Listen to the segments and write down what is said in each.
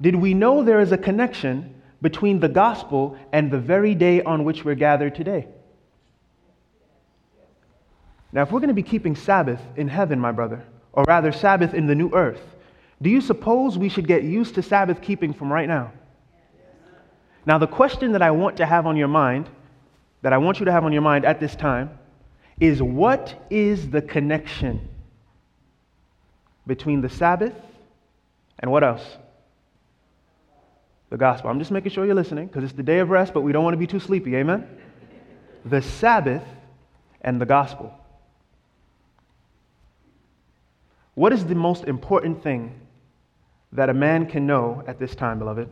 did we know there is a connection between the gospel and the very day on which we're gathered today? Now, if we're going to be keeping Sabbath in heaven, my brother, or rather Sabbath in the new earth, do you suppose we should get used to Sabbath keeping from right now? Now, the question that I want to have on your mind, that I want you to have on your mind at this time, is what is the connection between the Sabbath and what else? The gospel. I'm just making sure you're listening because it's the day of rest, but we don't want to be too sleepy. Amen? The Sabbath and the gospel. What is the most important thing that a man can know at this time, beloved?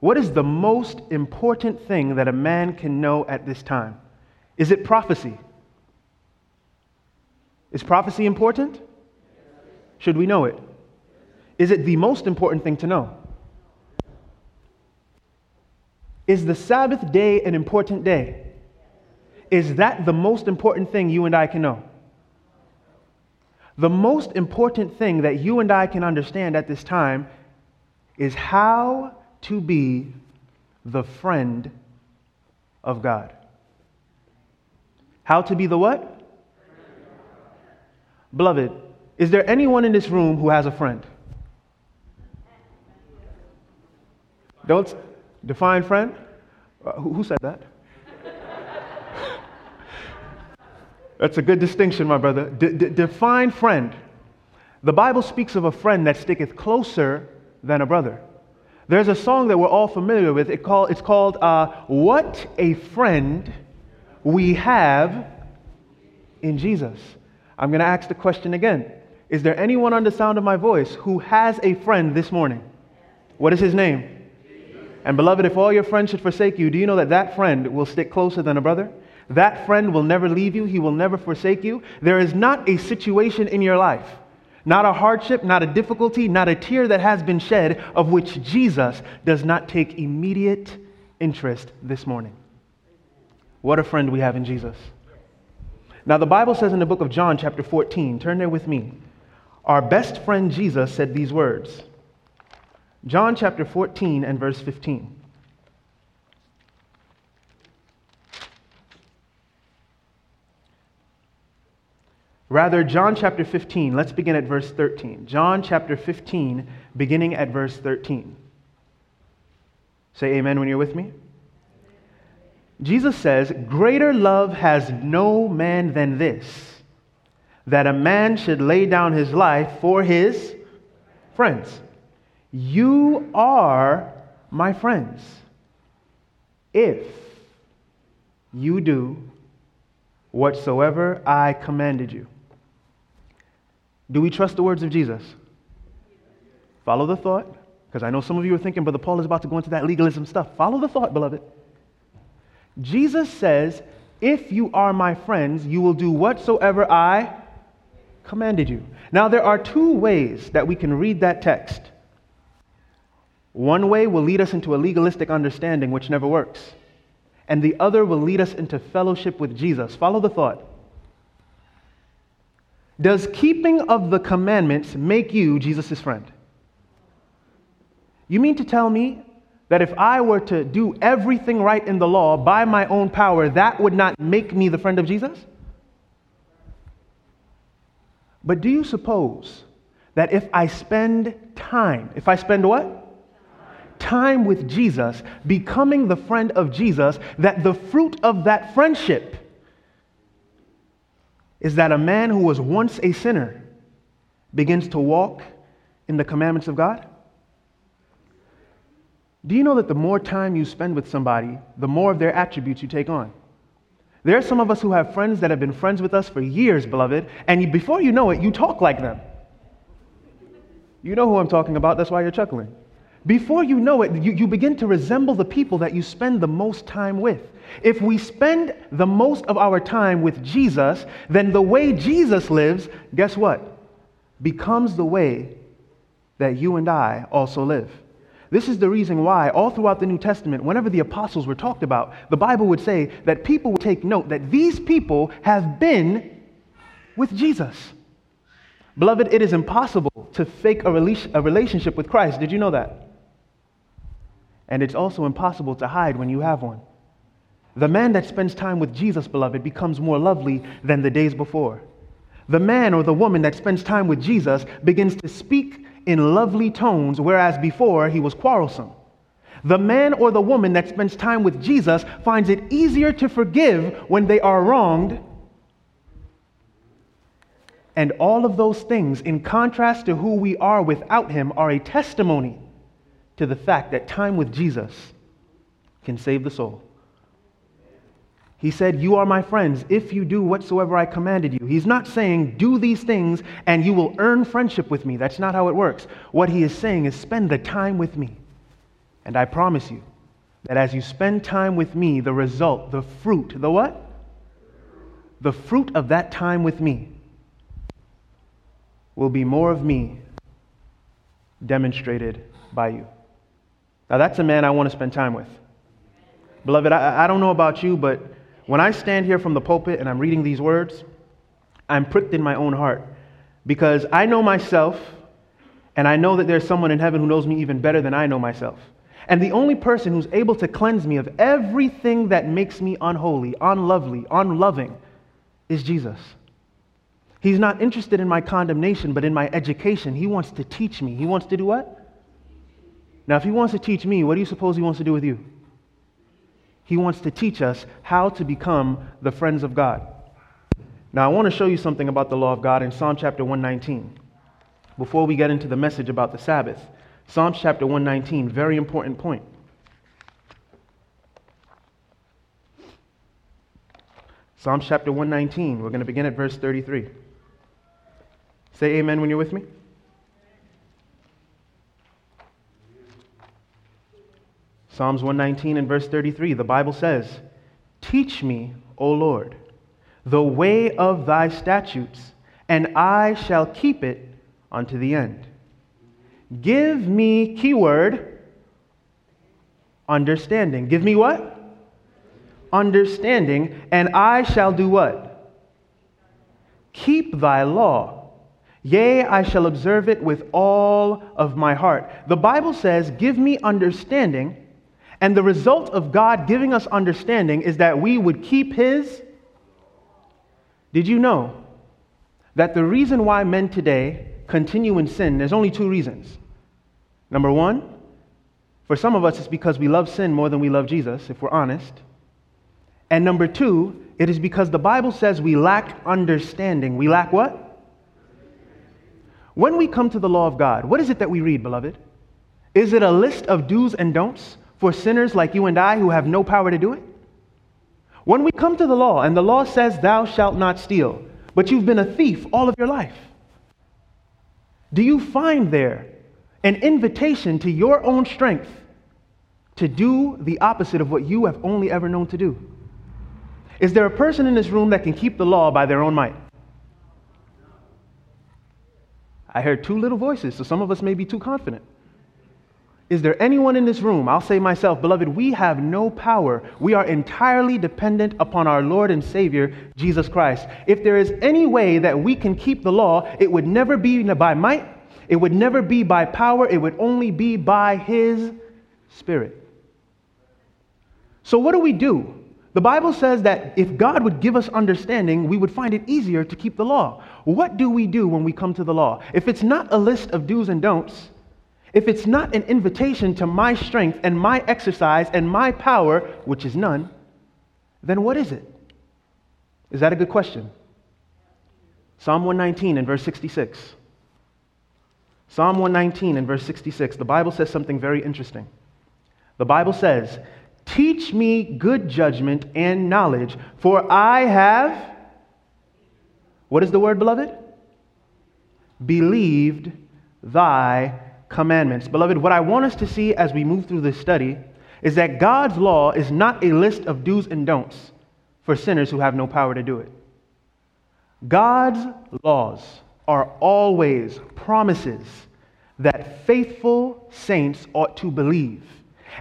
What is the most important thing that a man can know at this time? Is it prophecy? Is prophecy important? Should we know it? Is it the most important thing to know? Is the Sabbath day an important day? Is that the most important thing you and I can know? The most important thing that you and I can understand at this time is how to be the friend of God. How to be the what? Beloved, is there anyone in this room who has a friend? Don't define friend. Uh, who, who said that? That's a good distinction, my brother. D- d- define friend. The Bible speaks of a friend that sticketh closer than a brother. There's a song that we're all familiar with. It call, it's called uh, What a Friend We Have in Jesus. I'm going to ask the question again. Is there anyone on the sound of my voice who has a friend this morning? What is his name? And beloved, if all your friends should forsake you, do you know that that friend will stick closer than a brother? That friend will never leave you, he will never forsake you. There is not a situation in your life, not a hardship, not a difficulty, not a tear that has been shed of which Jesus does not take immediate interest this morning. What a friend we have in Jesus. Now, the Bible says in the book of John, chapter 14, turn there with me, our best friend Jesus said these words. John chapter 14 and verse 15. Rather, John chapter 15, let's begin at verse 13. John chapter 15, beginning at verse 13. Say amen when you're with me. Jesus says, Greater love has no man than this, that a man should lay down his life for his friends. You are my friends if you do whatsoever I commanded you. Do we trust the words of Jesus? Follow the thought, because I know some of you are thinking, Brother Paul is about to go into that legalism stuff. Follow the thought, beloved. Jesus says, If you are my friends, you will do whatsoever I commanded you. Now, there are two ways that we can read that text. One way will lead us into a legalistic understanding, which never works, and the other will lead us into fellowship with Jesus. Follow the thought. Does keeping of the commandments make you Jesus' friend? You mean to tell me that if I were to do everything right in the law by my own power, that would not make me the friend of Jesus? But do you suppose that if I spend time, if I spend what? Time with Jesus, becoming the friend of Jesus, that the fruit of that friendship is that a man who was once a sinner begins to walk in the commandments of God? Do you know that the more time you spend with somebody, the more of their attributes you take on? There are some of us who have friends that have been friends with us for years, beloved, and before you know it, you talk like them. You know who I'm talking about, that's why you're chuckling. Before you know it, you, you begin to resemble the people that you spend the most time with. If we spend the most of our time with Jesus, then the way Jesus lives, guess what? Becomes the way that you and I also live. This is the reason why, all throughout the New Testament, whenever the apostles were talked about, the Bible would say that people would take note that these people have been with Jesus. Beloved, it is impossible to fake a, rela- a relationship with Christ. Did you know that? And it's also impossible to hide when you have one. The man that spends time with Jesus, beloved, becomes more lovely than the days before. The man or the woman that spends time with Jesus begins to speak in lovely tones, whereas before he was quarrelsome. The man or the woman that spends time with Jesus finds it easier to forgive when they are wronged. And all of those things, in contrast to who we are without him, are a testimony to the fact that time with Jesus can save the soul. He said, You are my friends if you do whatsoever I commanded you. He's not saying, Do these things and you will earn friendship with me. That's not how it works. What he is saying is, Spend the time with me. And I promise you that as you spend time with me, the result, the fruit, the what? The fruit of that time with me will be more of me demonstrated by you. Now, that's a man I want to spend time with. Beloved, I, I, don't know about you, but when I stand here from the pulpit and I'm reading these words, I'm pricked in my own heart because I know myself and I know that there's someone in heaven who knows me even better than I know myself. And the only person who's able to cleanse me of everything that makes me unholy, unlovely, unloving is Jesus. He's not interested in my condemnation, but in my education. He wants to teach me. He wants to do what? Now, if he wants to teach me, what do you suppose he wants to do with you? He wants to teach us how to become the friends of God. Now, I want to show you something about the law of God in Psalm chapter 119 before we get into the message about the Sabbath. Psalms chapter 119, very important point. Psalms chapter 119, we're going to begin at verse 33. Say amen when you're with me. Psalms 119 and verse 33, the Bible says, Teach me, O Lord, the way of thy statutes, and I shall keep it unto the end. Give me, keyword, understanding. Give me what? Understanding, and I shall do what? Keep thy law. Yea, I shall observe it with all of my heart. The Bible says, Give me understanding, and the result of God giving us understanding is that we would keep His. Did you know that the reason why men today continue in sin, there's only two reasons. Number one, for some of us, it's because we love sin more than we love Jesus, if we're honest. And number two, it is because the Bible says we lack understanding. We lack what? When we come to the law of God, what is it that we read, beloved? Is it a list of do's and don'ts for sinners like you and I who have no power to do it? When we come to the law and the law says, Thou shalt not steal, but you've been a thief all of your life, do you find there an invitation to your own strength to do the opposite of what you have only ever known to do? Is there a person in this room that can keep the law by their own might? I heard two little voices, so some of us may be too confident. Is there anyone in this room? I'll say myself, beloved, we have no power. We are entirely dependent upon our Lord and Savior, Jesus Christ. If there is any way that we can keep the law, it would never be by might, it would never be by power, it would only be by His Spirit. So, what do we do? The Bible says that if God would give us understanding, we would find it easier to keep the law. What do we do when we come to the law? If it's not a list of do's and don'ts, if it's not an invitation to my strength and my exercise and my power, which is none, then what is it? Is that a good question? Psalm 119 and verse 66. Psalm 119 and verse 66, the Bible says something very interesting. The Bible says, Teach me good judgment and knowledge, for I have, what is the word, beloved? Believed thy commandments. Beloved, what I want us to see as we move through this study is that God's law is not a list of do's and don'ts for sinners who have no power to do it. God's laws are always promises that faithful saints ought to believe.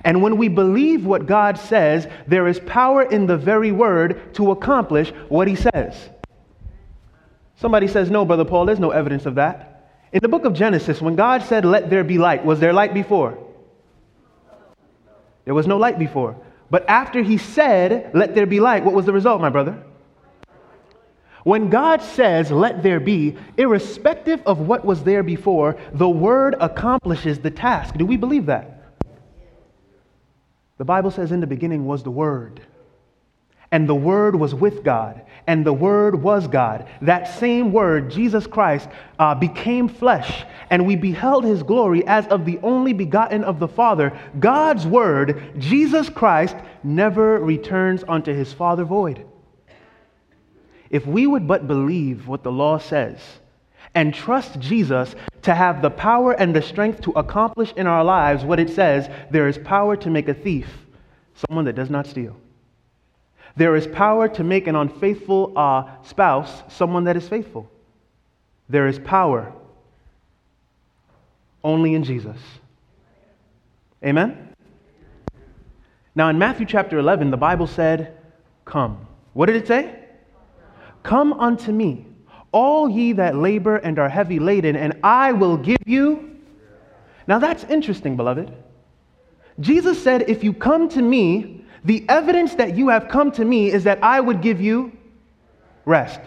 And when we believe what God says, there is power in the very word to accomplish what he says. Somebody says, No, Brother Paul, there's no evidence of that. In the book of Genesis, when God said, Let there be light, was there light before? There was no light before. But after he said, Let there be light, what was the result, my brother? When God says, Let there be, irrespective of what was there before, the word accomplishes the task. Do we believe that? The Bible says, In the beginning was the Word. And the Word was with God, and the Word was God. That same Word, Jesus Christ, uh, became flesh, and we beheld His glory as of the only begotten of the Father. God's Word, Jesus Christ, never returns unto His Father void. If we would but believe what the law says, and trust Jesus to have the power and the strength to accomplish in our lives what it says there is power to make a thief someone that does not steal. There is power to make an unfaithful uh, spouse someone that is faithful. There is power only in Jesus. Amen? Now, in Matthew chapter 11, the Bible said, Come. What did it say? Come unto me all ye that labor and are heavy laden, and I will give you. Now that's interesting, beloved. Jesus said, If you come to me, the evidence that you have come to me is that I would give you rest.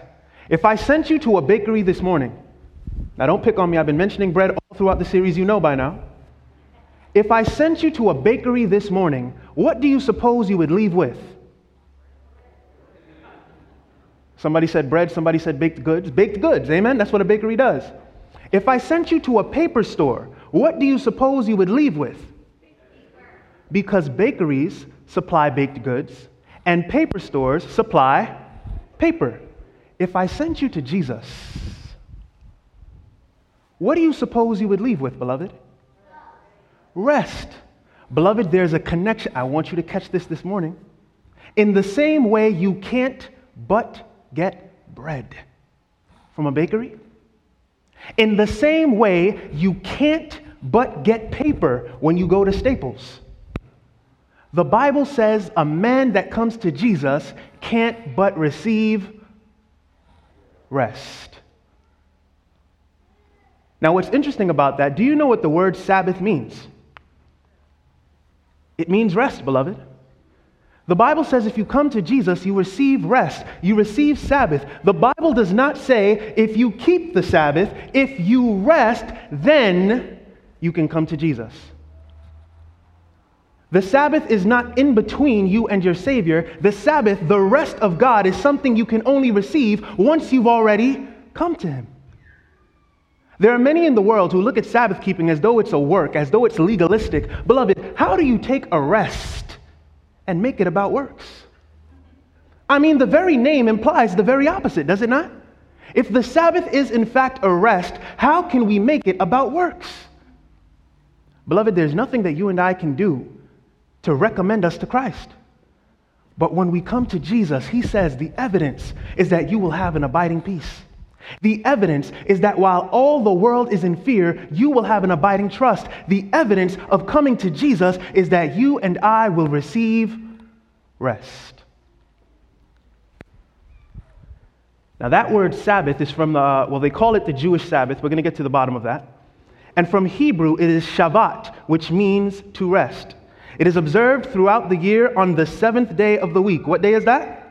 If I sent you to a bakery this morning, now don't pick on me, I've been mentioning bread all throughout the series, you know by now. If I sent you to a bakery this morning, what do you suppose you would leave with? Somebody said bread, somebody said baked goods. Baked goods, amen? That's what a bakery does. If I sent you to a paper store, what do you suppose you would leave with? Because bakeries supply baked goods and paper stores supply paper. If I sent you to Jesus, what do you suppose you would leave with, beloved? Rest. Beloved, there's a connection. I want you to catch this this morning. In the same way, you can't but get bread from a bakery. In the same way, you can't but get paper when you go to Staples. The Bible says a man that comes to Jesus can't but receive rest. Now, what's interesting about that, do you know what the word Sabbath means? It means rest, beloved. The Bible says if you come to Jesus, you receive rest, you receive Sabbath. The Bible does not say if you keep the Sabbath, if you rest, then you can come to Jesus. The Sabbath is not in between you and your Savior. The Sabbath, the rest of God, is something you can only receive once you've already come to Him. There are many in the world who look at Sabbath keeping as though it's a work, as though it's legalistic. Beloved, how do you take a rest? and make it about works. I mean, the very name implies the very opposite, does it not? If the Sabbath is in fact a rest, how can we make it about works? Beloved, there's nothing that you and I can do to recommend us to Christ. But when we come to Jesus, he says the evidence is that you will have an abiding peace. The evidence is that while all the world is in fear, you will have an abiding trust. The evidence of coming to Jesus is that you and I will receive rest. Now, that word Sabbath is from the, well, they call it the Jewish Sabbath. We're going to get to the bottom of that. And from Hebrew, it is Shabbat, which means to rest. It is observed throughout the year on the seventh day of the week. What day is that?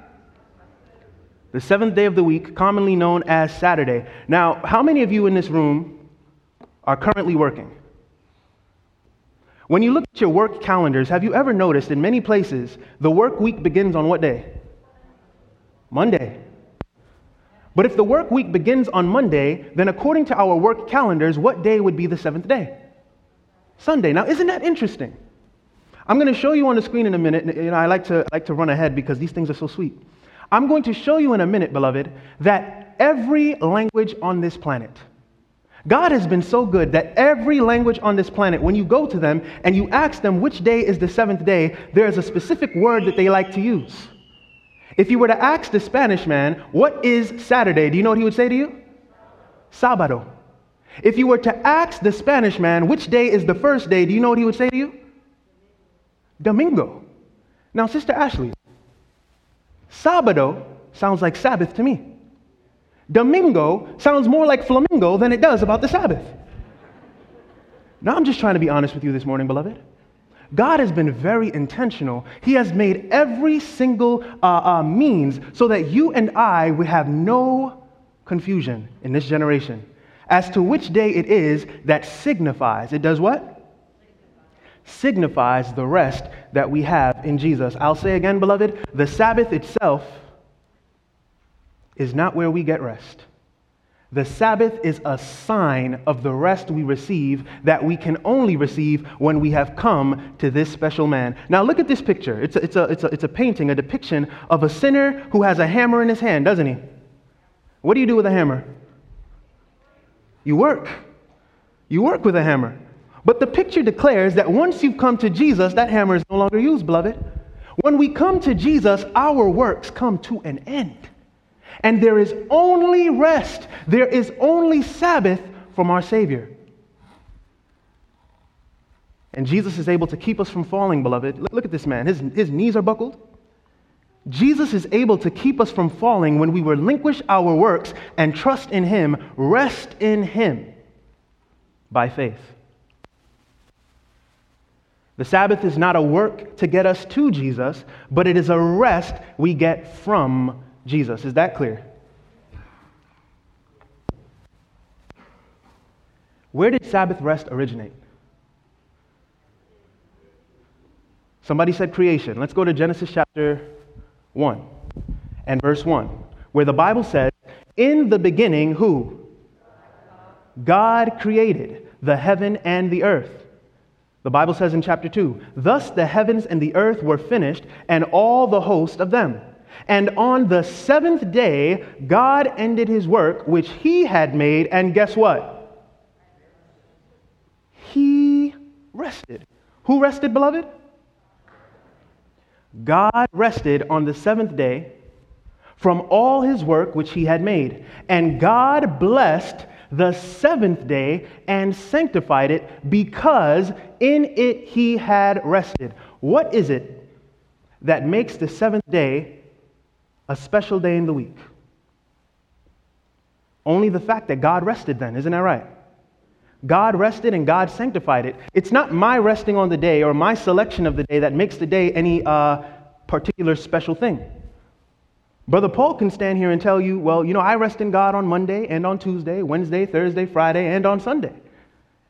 the seventh day of the week, commonly known as Saturday. Now, how many of you in this room are currently working? When you look at your work calendars, have you ever noticed in many places the work week begins on what day? Monday. But if the work week begins on Monday, then according to our work calendars, what day would be the seventh day? Sunday. Now, isn't that interesting? I'm going to show you on the screen in a minute. You know, I like to, I like to run ahead because these things are so sweet. I'm going to show you in a minute, beloved, that every language on this planet, God has been so good that every language on this planet, when you go to them and you ask them which day is the seventh day, there is a specific word that they like to use. If you were to ask the Spanish man, what is Saturday? Do you know what he would say to you? Sábado. If you were to ask the Spanish man, which day is the first day? Do you know what he would say to you? Domingo. Now, Sister Ashley, Sábado sounds like Sabbath to me. Domingo sounds more like flamingo than it does about the Sabbath. Now, I'm just trying to be honest with you this morning, beloved. God has been very intentional. He has made every single uh, uh, means so that you and I would have no confusion in this generation as to which day it is that signifies. It does what? Signifies the rest that we have in Jesus. I'll say again, beloved, the Sabbath itself is not where we get rest. The Sabbath is a sign of the rest we receive that we can only receive when we have come to this special man. Now, look at this picture. It's a, it's a, it's a, it's a painting, a depiction of a sinner who has a hammer in his hand, doesn't he? What do you do with a hammer? You work. You work with a hammer. But the picture declares that once you've come to Jesus, that hammer is no longer used, beloved. When we come to Jesus, our works come to an end. And there is only rest, there is only Sabbath from our Savior. And Jesus is able to keep us from falling, beloved. Look at this man. His, his knees are buckled. Jesus is able to keep us from falling when we relinquish our works and trust in Him, rest in Him by faith. The Sabbath is not a work to get us to Jesus, but it is a rest we get from Jesus. Is that clear? Where did Sabbath rest originate? Somebody said creation. Let's go to Genesis chapter 1 and verse 1, where the Bible says, In the beginning, who? God created the heaven and the earth. The Bible says in chapter 2, Thus the heavens and the earth were finished, and all the host of them. And on the seventh day, God ended his work which he had made, and guess what? He rested. Who rested, beloved? God rested on the seventh day from all his work which he had made. And God blessed the seventh day and sanctified it because in it he had rested. What is it that makes the seventh day a special day in the week. Only the fact that God rested then, isn't that right? God rested and God sanctified it. It's not my resting on the day or my selection of the day that makes the day any uh, particular special thing. Brother Paul can stand here and tell you, well, you know, I rest in God on Monday and on Tuesday, Wednesday, Thursday, Friday, and on Sunday.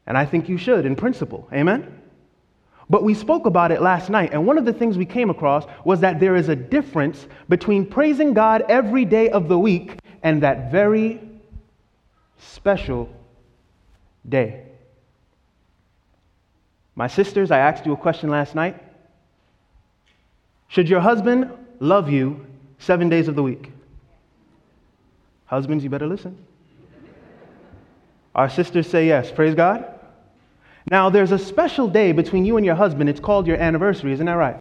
And I think you should in principle. Amen? But we spoke about it last night, and one of the things we came across was that there is a difference between praising God every day of the week and that very special day. My sisters, I asked you a question last night. Should your husband love you seven days of the week? Husbands, you better listen. Our sisters say yes. Praise God. Now, there's a special day between you and your husband. It's called your anniversary, isn't that right?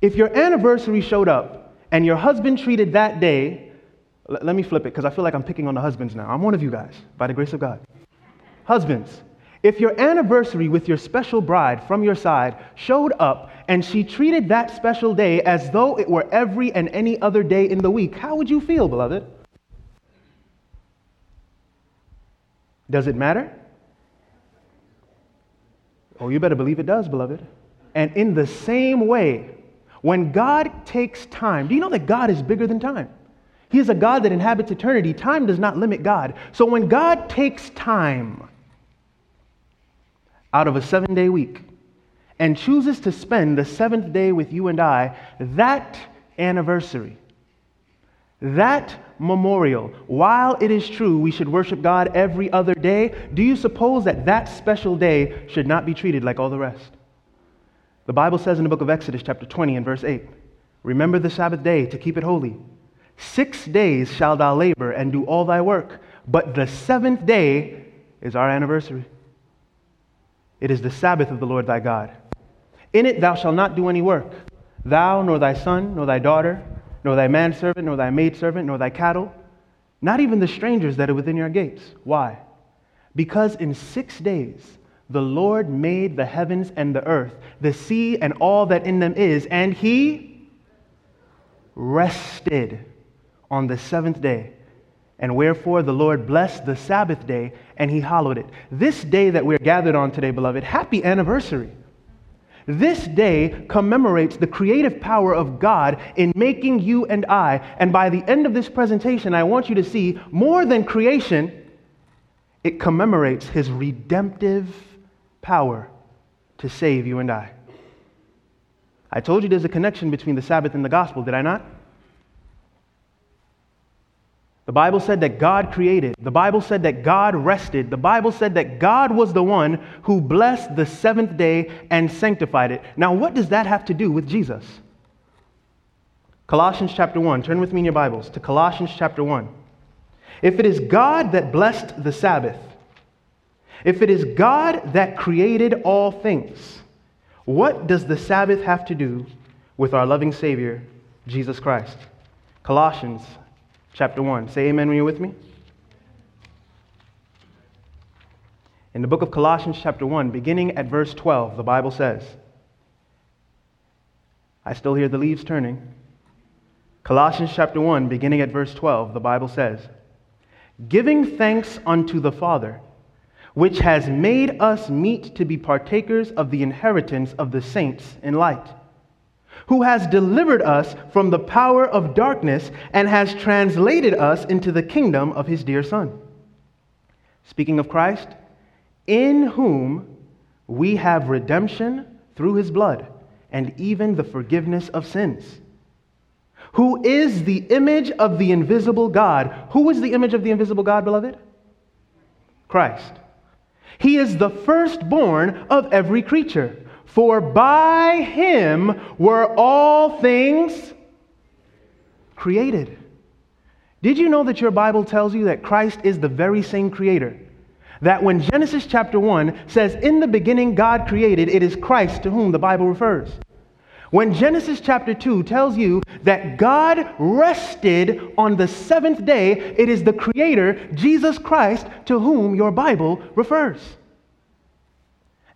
If your anniversary showed up and your husband treated that day, let me flip it because I feel like I'm picking on the husbands now. I'm one of you guys, by the grace of God. Husbands, if your anniversary with your special bride from your side showed up and she treated that special day as though it were every and any other day in the week, how would you feel, beloved? Does it matter? Oh, you better believe it does, beloved. And in the same way, when God takes time, do you know that God is bigger than time? He is a God that inhabits eternity. Time does not limit God. So when God takes time out of a seven day week and chooses to spend the seventh day with you and I, that anniversary, that memorial, while it is true we should worship God every other day, do you suppose that that special day should not be treated like all the rest? The Bible says in the book of Exodus, chapter 20, and verse 8 Remember the Sabbath day to keep it holy. Six days shalt thou labor and do all thy work, but the seventh day is our anniversary. It is the Sabbath of the Lord thy God. In it thou shalt not do any work, thou, nor thy son, nor thy daughter nor thy manservant, nor thy maidservant, nor thy cattle, not even the strangers that are within your gates. Why? Because in six days the Lord made the heavens and the earth, the sea and all that in them is, and he rested on the seventh day. And wherefore the Lord blessed the Sabbath day and he hallowed it. This day that we're gathered on today, beloved, happy anniversary. This day commemorates the creative power of God in making you and I. And by the end of this presentation, I want you to see more than creation, it commemorates his redemptive power to save you and I. I told you there's a connection between the Sabbath and the gospel, did I not? The Bible said that God created. The Bible said that God rested. The Bible said that God was the one who blessed the seventh day and sanctified it. Now, what does that have to do with Jesus? Colossians chapter 1. Turn with me in your Bibles to Colossians chapter 1. If it is God that blessed the Sabbath, if it is God that created all things, what does the Sabbath have to do with our loving Savior, Jesus Christ? Colossians chapter 1. Say amen when you're with me. In the book of Colossians, chapter 1, beginning at verse 12, the Bible says, I still hear the leaves turning. Colossians chapter 1, beginning at verse 12, the Bible says, Giving thanks unto the Father, which has made us meet to be partakers of the inheritance of the saints in light who has delivered us from the power of darkness and has translated us into the kingdom of his dear Son. Speaking of Christ, in whom we have redemption through his blood and even the forgiveness of sins. Who is the image of the invisible God? Who is the image of the invisible God, beloved? Christ. He is the firstborn of every creature. For by him were all things created. Did you know that your Bible tells you that Christ is the very same creator? That when Genesis chapter 1 says, In the beginning God created, it is Christ to whom the Bible refers. When Genesis chapter 2 tells you that God rested on the seventh day, it is the Creator, Jesus Christ, to whom your Bible refers.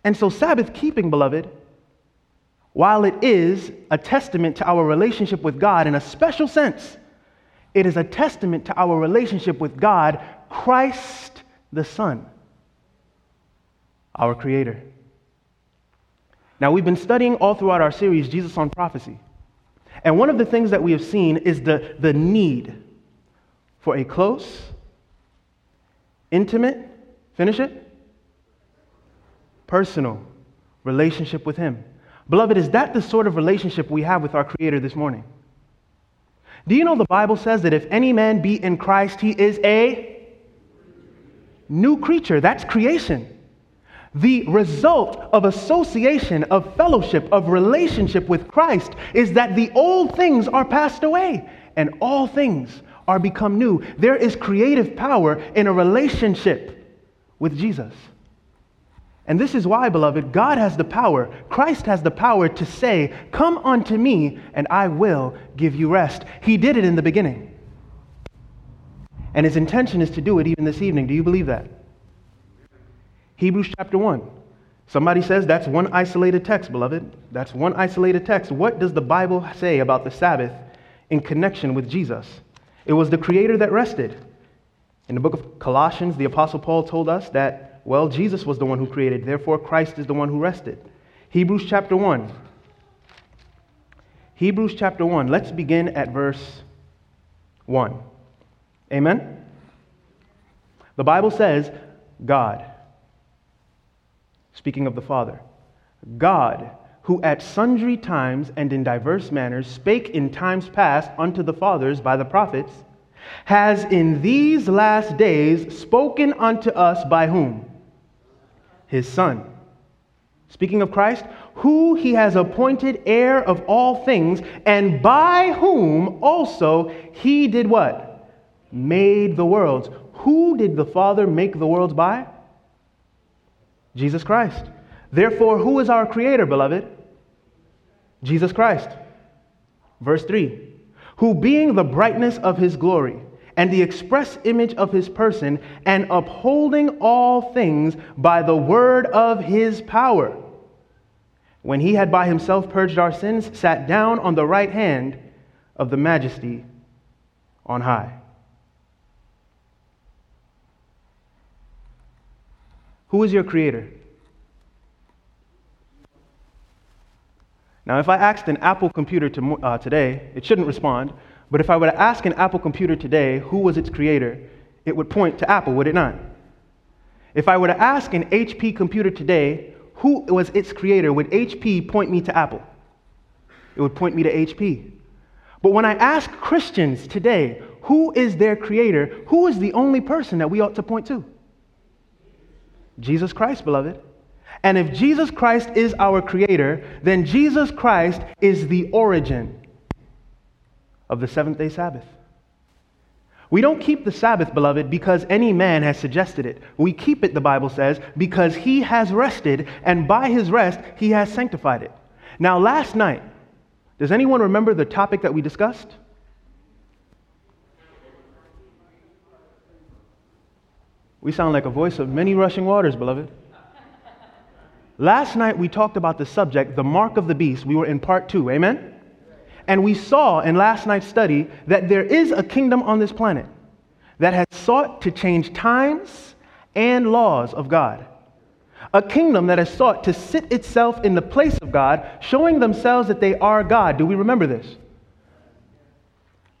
And so, Sabbath keeping, beloved, while it is a testament to our relationship with God in a special sense, it is a testament to our relationship with God, Christ the Son, our Creator. Now, we've been studying all throughout our series Jesus on Prophecy. And one of the things that we have seen is the, the need for a close, intimate, finish it, personal relationship with Him. Beloved, is that the sort of relationship we have with our Creator this morning? Do you know the Bible says that if any man be in Christ, he is a new creature? That's creation. The result of association, of fellowship, of relationship with Christ is that the old things are passed away and all things are become new. There is creative power in a relationship with Jesus. And this is why, beloved, God has the power, Christ has the power to say, Come unto me, and I will give you rest. He did it in the beginning. And his intention is to do it even this evening. Do you believe that? Hebrews chapter 1. Somebody says that's one isolated text, beloved. That's one isolated text. What does the Bible say about the Sabbath in connection with Jesus? It was the Creator that rested. In the book of Colossians, the Apostle Paul told us that well, Jesus was the one who created, therefore, Christ is the one who rested. Hebrews chapter 1. Hebrews chapter 1. Let's begin at verse 1. Amen? The Bible says, God, speaking of the Father, God, who at sundry times and in diverse manners spake in times past unto the fathers by the prophets, has in these last days spoken unto us by whom? His Son. Speaking of Christ, who he has appointed heir of all things, and by whom also he did what? Made the worlds. Who did the Father make the worlds by? Jesus Christ. Therefore, who is our Creator, beloved? Jesus Christ. Verse 3 Who being the brightness of his glory, and the express image of his person, and upholding all things by the word of his power. When he had by himself purged our sins, sat down on the right hand of the majesty on high. Who is your creator? Now, if I asked an Apple computer to, uh, today, it shouldn't respond, but if I were to ask an Apple computer today who was its creator, it would point to Apple, would it not? If I were to ask an HP computer today who was its creator, would HP point me to Apple? It would point me to HP. But when I ask Christians today who is their creator, who is the only person that we ought to point to? Jesus Christ, beloved. And if Jesus Christ is our creator, then Jesus Christ is the origin of the seventh day Sabbath. We don't keep the Sabbath, beloved, because any man has suggested it. We keep it, the Bible says, because he has rested, and by his rest, he has sanctified it. Now, last night, does anyone remember the topic that we discussed? We sound like a voice of many rushing waters, beloved. Last night we talked about the subject, the mark of the beast. We were in part two, amen? And we saw in last night's study that there is a kingdom on this planet that has sought to change times and laws of God. A kingdom that has sought to sit itself in the place of God, showing themselves that they are God. Do we remember this?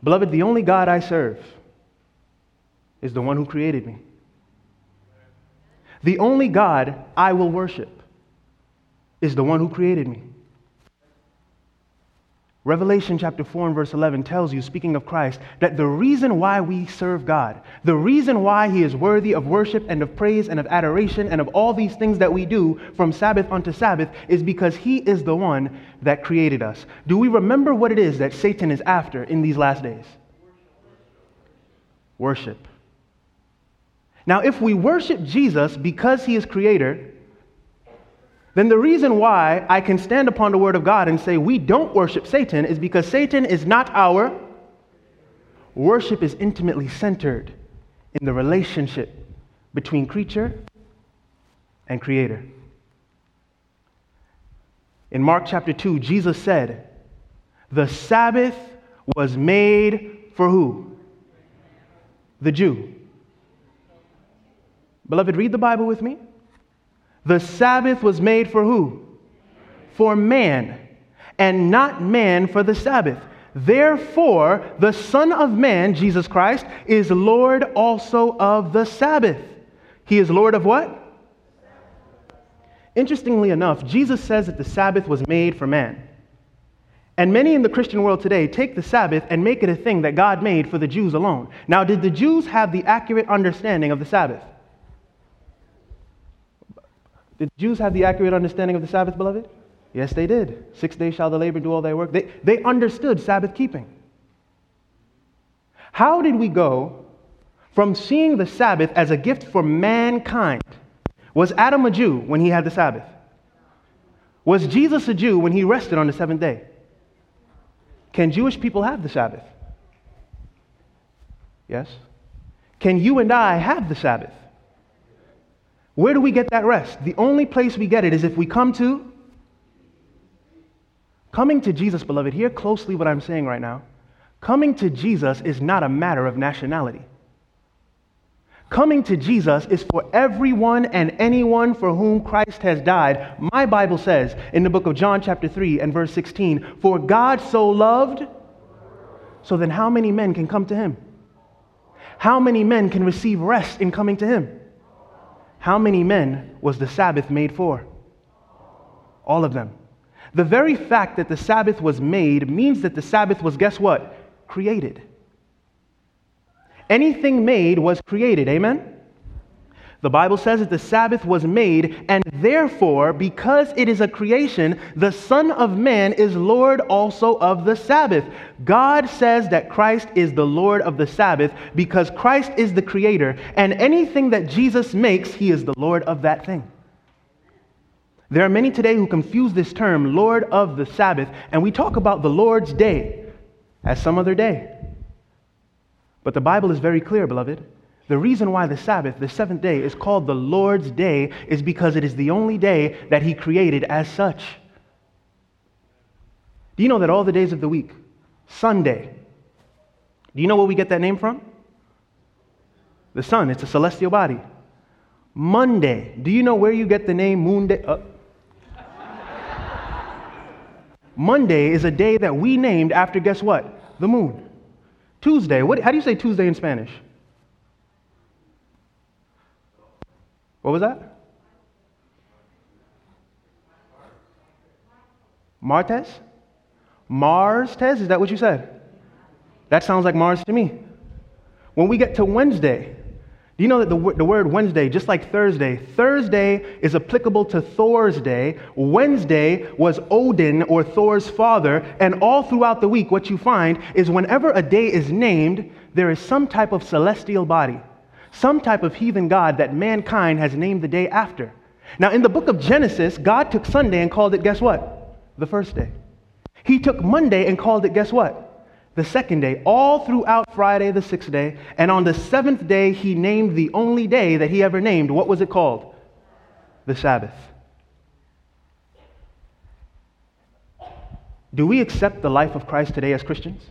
Beloved, the only God I serve is the one who created me. The only God I will worship is the one who created me. Revelation chapter 4 and verse 11 tells you, speaking of Christ, that the reason why we serve God, the reason why He is worthy of worship and of praise and of adoration and of all these things that we do from Sabbath unto Sabbath is because He is the one that created us. Do we remember what it is that Satan is after in these last days? Worship. Now, if we worship Jesus because He is Creator, then the reason why I can stand upon the word of God and say we don't worship Satan is because Satan is not our worship is intimately centered in the relationship between creature and creator. In Mark chapter 2, Jesus said, The Sabbath was made for who? The Jew. Beloved, read the Bible with me. The Sabbath was made for who? For man, and not man for the Sabbath. Therefore, the Son of Man, Jesus Christ, is Lord also of the Sabbath. He is Lord of what? Interestingly enough, Jesus says that the Sabbath was made for man. And many in the Christian world today take the Sabbath and make it a thing that God made for the Jews alone. Now, did the Jews have the accurate understanding of the Sabbath? Did Jews have the accurate understanding of the Sabbath, beloved? Yes, they did. Six days shall the labor do all thy work. They, they understood Sabbath keeping. How did we go from seeing the Sabbath as a gift for mankind? Was Adam a Jew when he had the Sabbath? Was Jesus a Jew when he rested on the seventh day? Can Jewish people have the Sabbath? Yes. Can you and I have the Sabbath? Where do we get that rest? The only place we get it is if we come to Coming to Jesus, beloved, hear closely what I'm saying right now. Coming to Jesus is not a matter of nationality. Coming to Jesus is for everyone and anyone for whom Christ has died. My Bible says in the book of John, chapter 3, and verse 16, For God so loved, so then how many men can come to him? How many men can receive rest in coming to him? How many men was the Sabbath made for? All of them. The very fact that the Sabbath was made means that the Sabbath was, guess what? Created. Anything made was created. Amen? The Bible says that the Sabbath was made, and therefore, because it is a creation, the Son of Man is Lord also of the Sabbath. God says that Christ is the Lord of the Sabbath because Christ is the Creator, and anything that Jesus makes, He is the Lord of that thing. There are many today who confuse this term, Lord of the Sabbath, and we talk about the Lord's day as some other day. But the Bible is very clear, beloved. The reason why the Sabbath, the seventh day, is called the Lord's day is because it is the only day that He created as such. Do you know that all the days of the week, Sunday, do you know where we get that name from? The sun, it's a celestial body. Monday. Do you know where you get the name Moon Day? Uh, Monday is a day that we named after, guess what? The moon. Tuesday. What, how do you say Tuesday in Spanish? What was that? Martes? Mars Tez? Is that what you said? That sounds like Mars to me. When we get to Wednesday, do you know that the, the word Wednesday, just like Thursday, Thursday is applicable to Thor's day. Wednesday was Odin or Thor's father. And all throughout the week, what you find is whenever a day is named, there is some type of celestial body, some type of heathen god that mankind has named the day after. Now, in the book of Genesis, God took Sunday and called it, guess what? The first day. He took Monday and called it, guess what? the second day, all throughout Friday, the sixth day. And on the seventh day, he named the only day that he ever named. What was it called? The Sabbath. Do we accept the life of Christ today as Christians?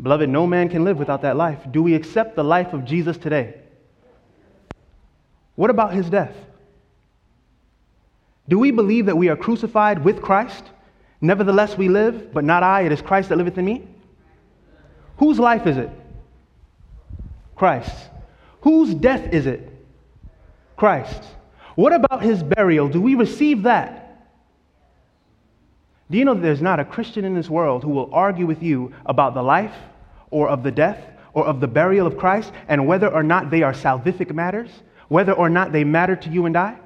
Beloved, no man can live without that life. Do we accept the life of Jesus today? What about his death? Do we believe that we are crucified with Christ? Nevertheless, we live, but not I, it is Christ that liveth in me. Whose life is it? Christ. Whose death is it? Christ. What about his burial? Do we receive that? Do you know that there's not a Christian in this world who will argue with you about the life or of the death or of the burial of Christ and whether or not they are salvific matters, whether or not they matter to you and I?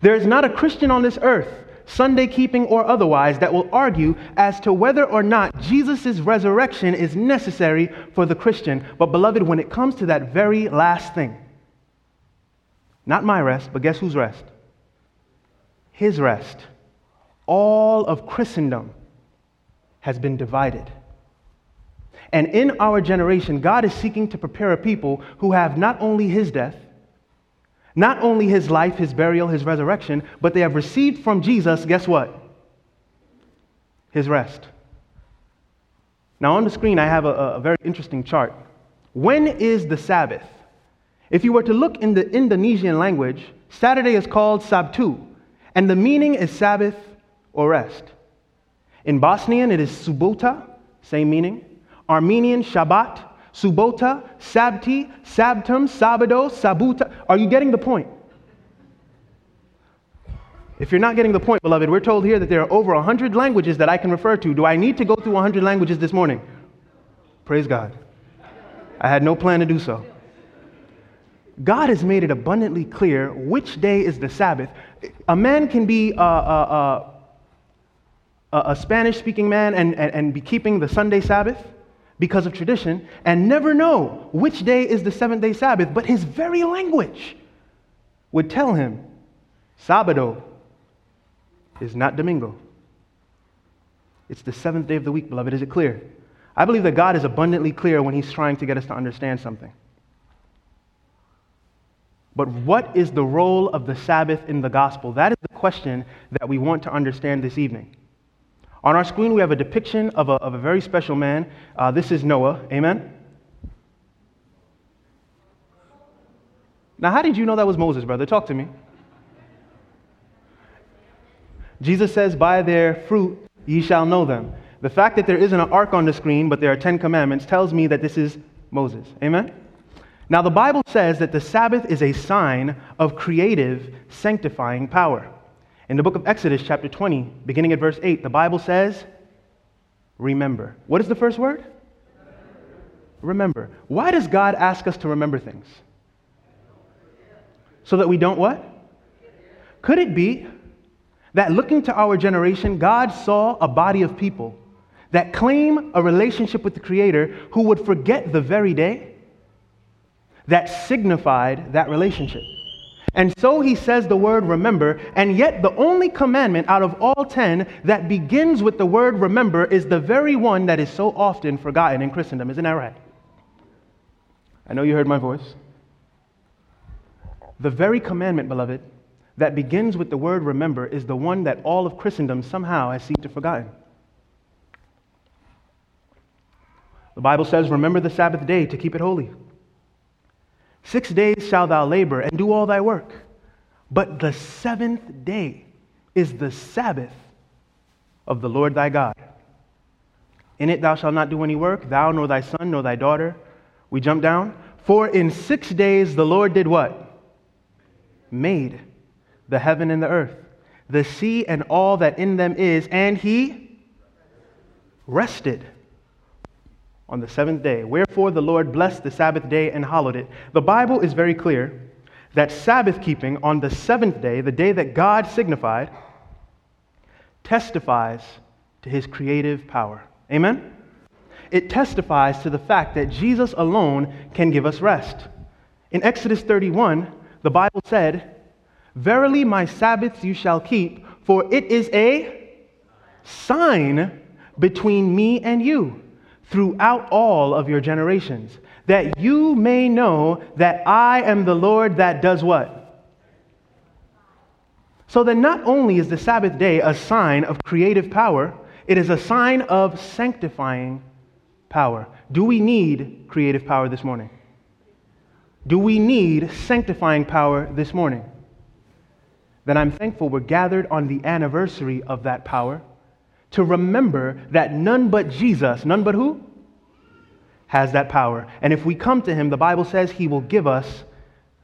There is not a Christian on this earth Sunday keeping or otherwise, that will argue as to whether or not Jesus' resurrection is necessary for the Christian. But, beloved, when it comes to that very last thing, not my rest, but guess whose rest? His rest. All of Christendom has been divided. And in our generation, God is seeking to prepare a people who have not only his death, not only his life, his burial, his resurrection, but they have received from Jesus, guess what? His rest. Now, on the screen, I have a, a very interesting chart. When is the Sabbath? If you were to look in the Indonesian language, Saturday is called Sabtu, and the meaning is Sabbath or rest. In Bosnian, it is Subota, same meaning. Armenian, Shabbat. Subota, Sabti, Sabtum, Sabado, Sabuta. Are you getting the point? If you're not getting the point, beloved, we're told here that there are over 100 languages that I can refer to. Do I need to go through 100 languages this morning? Praise God. I had no plan to do so. God has made it abundantly clear which day is the Sabbath. A man can be a, a, a, a Spanish speaking man and, and, and be keeping the Sunday Sabbath because of tradition and never know which day is the seventh day Sabbath, but his very language would tell him Sabado is not Domingo. It's the seventh day of the week, beloved. Is it clear? I believe that God is abundantly clear when he's trying to get us to understand something. But what is the role of the Sabbath in the gospel? That is the question that we want to understand this evening. On our screen, we have a depiction of a, of a very special man. Uh, this is Noah. Amen? Now, how did you know that was Moses, brother? Talk to me. Jesus says, By their fruit ye shall know them. The fact that there isn't an ark on the screen, but there are Ten Commandments, tells me that this is Moses. Amen? Now, the Bible says that the Sabbath is a sign of creative, sanctifying power. In the book of Exodus, chapter 20, beginning at verse 8, the Bible says, Remember. What is the first word? Remember. Why does God ask us to remember things? So that we don't what? Could it be that looking to our generation, God saw a body of people that claim a relationship with the Creator who would forget the very day that signified that relationship? And so he says the word remember, and yet the only commandment out of all ten that begins with the word remember is the very one that is so often forgotten in Christendom. Isn't that right? I know you heard my voice. The very commandment, beloved, that begins with the word remember is the one that all of Christendom somehow has seemed to forgotten. The Bible says, Remember the Sabbath day to keep it holy. Six days shalt thou labor and do all thy work. But the seventh day is the Sabbath of the Lord thy God. In it thou shalt not do any work, thou nor thy son nor thy daughter. We jump down. For in six days the Lord did what? Made the heaven and the earth, the sea and all that in them is, and he rested on the seventh day. Wherefore the Lord blessed the Sabbath day and hallowed it. The Bible is very clear that Sabbath keeping on the seventh day, the day that God signified, testifies to his creative power. Amen? It testifies to the fact that Jesus alone can give us rest. In Exodus 31, the Bible said, Verily my Sabbaths you shall keep, for it is a sign between me and you throughout all of your generations, that you may know that I am the Lord that does what? So then, not only is the Sabbath day a sign of creative power, it is a sign of sanctifying power. Do we need creative power this morning? Do we need sanctifying power this morning? Then I'm thankful we're gathered on the anniversary of that power to remember that none but Jesus, none but who? Has that power. And if we come to him, the Bible says he will give us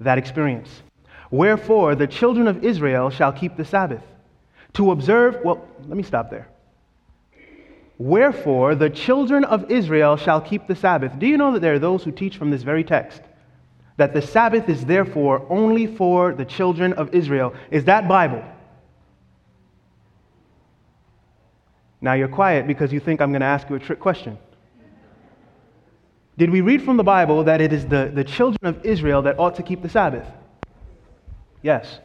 that experience. Wherefore, the children of Israel shall keep the Sabbath. To observe, well, let me stop there. Wherefore, the children of Israel shall keep the Sabbath. Do you know that there are those who teach from this very text that the Sabbath is therefore only for the children of Israel? Is that Bible? Now you're quiet because you think I'm going to ask you a trick question. Did we read from the Bible that it is the, the children of Israel that ought to keep the Sabbath? Yes.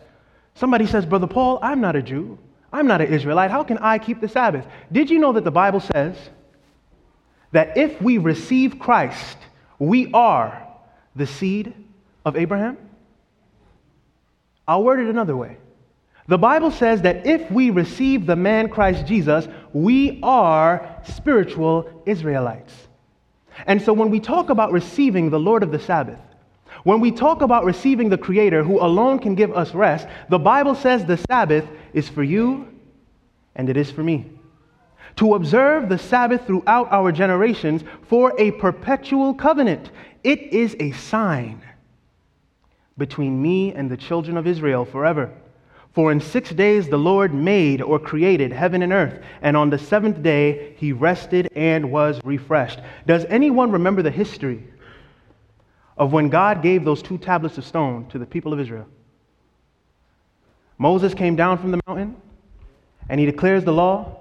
Somebody says, Brother Paul, I'm not a Jew. I'm not an Israelite. How can I keep the Sabbath? Did you know that the Bible says that if we receive Christ, we are the seed of Abraham? I'll word it another way. The Bible says that if we receive the man Christ Jesus, we are spiritual Israelites. And so when we talk about receiving the Lord of the Sabbath, when we talk about receiving the Creator who alone can give us rest, the Bible says the Sabbath is for you and it is for me. To observe the Sabbath throughout our generations for a perpetual covenant, it is a sign between me and the children of Israel forever. For in six days the Lord made or created heaven and earth, and on the seventh day he rested and was refreshed. Does anyone remember the history of when God gave those two tablets of stone to the people of Israel? Moses came down from the mountain and he declares the law,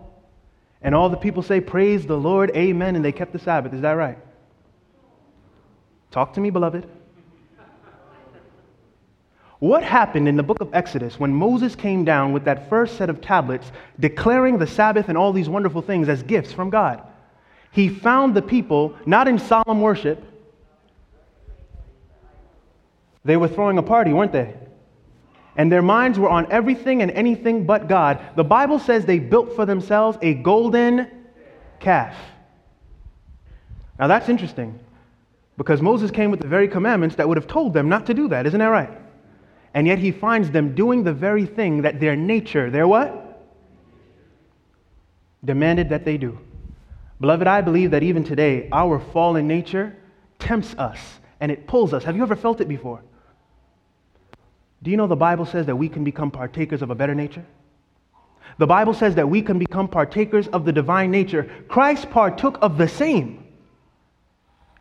and all the people say, Praise the Lord, amen, and they kept the Sabbath. Is that right? Talk to me, beloved. What happened in the book of Exodus when Moses came down with that first set of tablets declaring the Sabbath and all these wonderful things as gifts from God? He found the people not in solemn worship. They were throwing a party, weren't they? And their minds were on everything and anything but God. The Bible says they built for themselves a golden calf. Now that's interesting because Moses came with the very commandments that would have told them not to do that. Isn't that right? And yet he finds them doing the very thing that their nature, their what? Demanded that they do. Beloved, I believe that even today, our fallen nature tempts us and it pulls us. Have you ever felt it before? Do you know the Bible says that we can become partakers of a better nature? The Bible says that we can become partakers of the divine nature. Christ partook of the same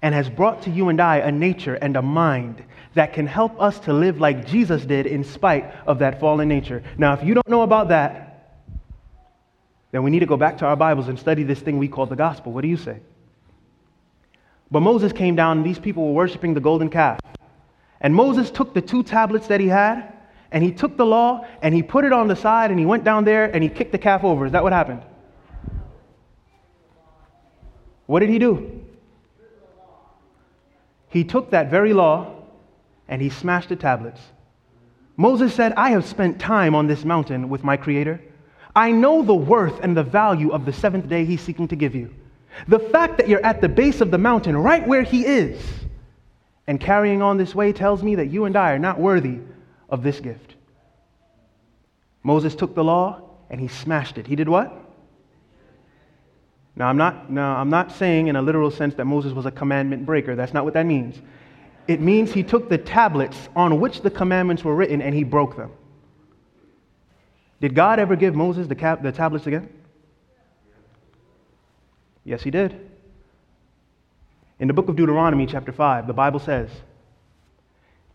and has brought to you and I a nature and a mind that can help us to live like Jesus did in spite of that fallen nature. Now, if you don't know about that, then we need to go back to our Bibles and study this thing we call the gospel. What do you say? But Moses came down, and these people were worshiping the golden calf. And Moses took the two tablets that he had, and he took the law, and he put it on the side, and he went down there, and he kicked the calf over. Is that what happened? What did he do? He took that very law and he smashed the tablets. Moses said, I have spent time on this mountain with my Creator. I know the worth and the value of the seventh day He's seeking to give you. The fact that you're at the base of the mountain, right where He is, and carrying on this way tells me that you and I are not worthy of this gift. Moses took the law and he smashed it. He did what? Now I'm not now I'm not saying in a literal sense that Moses was a commandment breaker. That's not what that means. It means he took the tablets on which the commandments were written and he broke them. Did God ever give Moses the, cap, the tablets again? Yes, he did. In the book of Deuteronomy, chapter 5, the Bible says,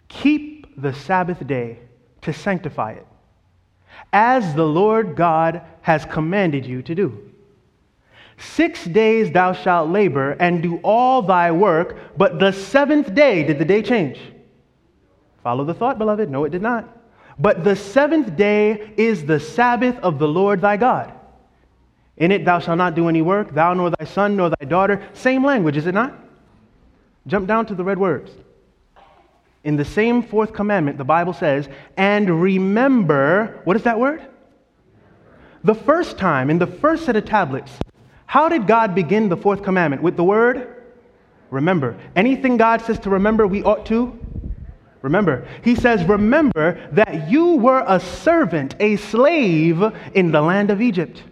Keep the Sabbath day to sanctify it, as the Lord God has commanded you to do. Six days thou shalt labor and do all thy work, but the seventh day, did the day change? Follow the thought, beloved. No, it did not. But the seventh day is the Sabbath of the Lord thy God. In it thou shalt not do any work, thou nor thy son nor thy daughter. Same language, is it not? Jump down to the red words. In the same fourth commandment, the Bible says, and remember, what is that word? The first time, in the first set of tablets, how did God begin the fourth commandment? With the word remember. Anything God says to remember, we ought to remember. He says, Remember that you were a servant, a slave in the land of Egypt,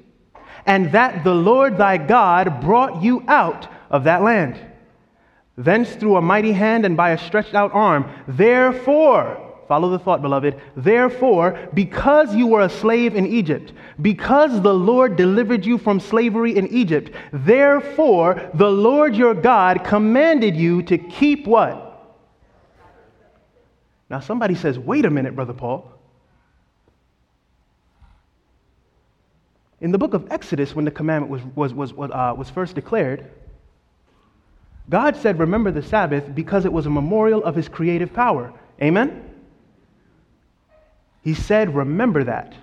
and that the Lord thy God brought you out of that land. Thence through a mighty hand and by a stretched out arm. Therefore, Follow the thought, beloved. Therefore, because you were a slave in Egypt, because the Lord delivered you from slavery in Egypt, therefore the Lord your God commanded you to keep what? Now, somebody says, wait a minute, Brother Paul. In the book of Exodus, when the commandment was, was, was, uh, was first declared, God said, Remember the Sabbath because it was a memorial of his creative power. Amen? He said, Remember that.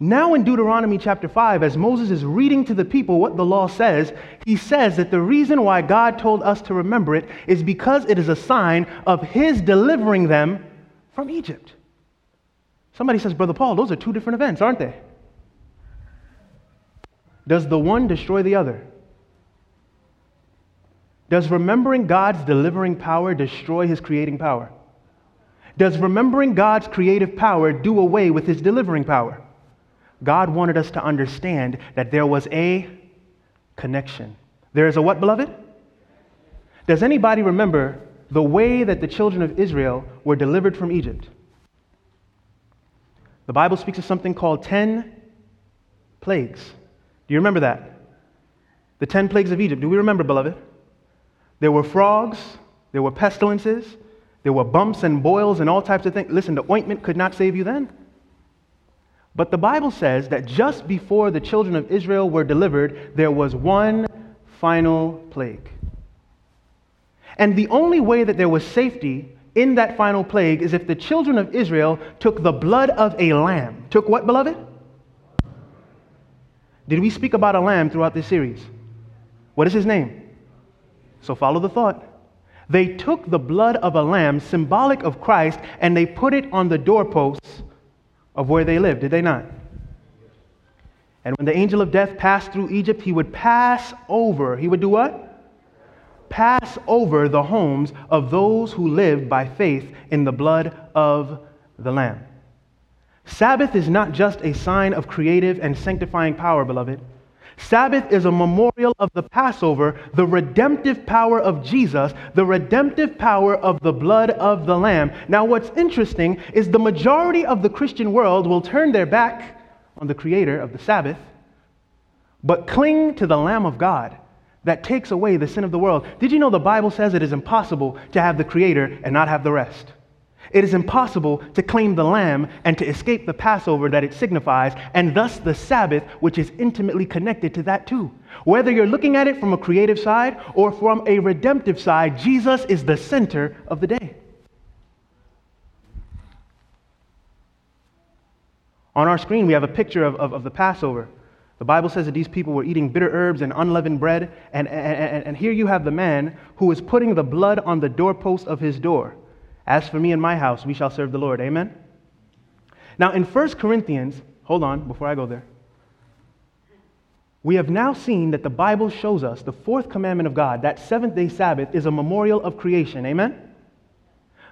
Now, in Deuteronomy chapter 5, as Moses is reading to the people what the law says, he says that the reason why God told us to remember it is because it is a sign of his delivering them from Egypt. Somebody says, Brother Paul, those are two different events, aren't they? Does the one destroy the other? Does remembering God's delivering power destroy his creating power? Does remembering God's creative power do away with his delivering power? God wanted us to understand that there was a connection. There is a what, beloved? Does anybody remember the way that the children of Israel were delivered from Egypt? The Bible speaks of something called 10 plagues. Do you remember that? The 10 plagues of Egypt. Do we remember, beloved? There were frogs, there were pestilences, there were bumps and boils and all types of things. Listen, the ointment could not save you then. But the Bible says that just before the children of Israel were delivered, there was one final plague. And the only way that there was safety in that final plague is if the children of Israel took the blood of a lamb. Took what, beloved? Did we speak about a lamb throughout this series? What is his name? So follow the thought. They took the blood of a lamb, symbolic of Christ, and they put it on the doorposts of where they lived, did they not? And when the angel of death passed through Egypt, he would pass over. He would do what? Pass over the homes of those who lived by faith in the blood of the Lamb. Sabbath is not just a sign of creative and sanctifying power, beloved. Sabbath is a memorial of the Passover, the redemptive power of Jesus, the redemptive power of the blood of the Lamb. Now, what's interesting is the majority of the Christian world will turn their back on the Creator of the Sabbath, but cling to the Lamb of God that takes away the sin of the world. Did you know the Bible says it is impossible to have the Creator and not have the rest? It is impossible to claim the lamb and to escape the Passover that it signifies, and thus the Sabbath, which is intimately connected to that too. Whether you're looking at it from a creative side or from a redemptive side, Jesus is the center of the day. On our screen, we have a picture of, of, of the Passover. The Bible says that these people were eating bitter herbs and unleavened bread, and, and, and here you have the man who is putting the blood on the doorpost of his door. As for me and my house, we shall serve the Lord. Amen? Now, in 1 Corinthians, hold on before I go there. We have now seen that the Bible shows us the fourth commandment of God, that seventh day Sabbath, is a memorial of creation. Amen?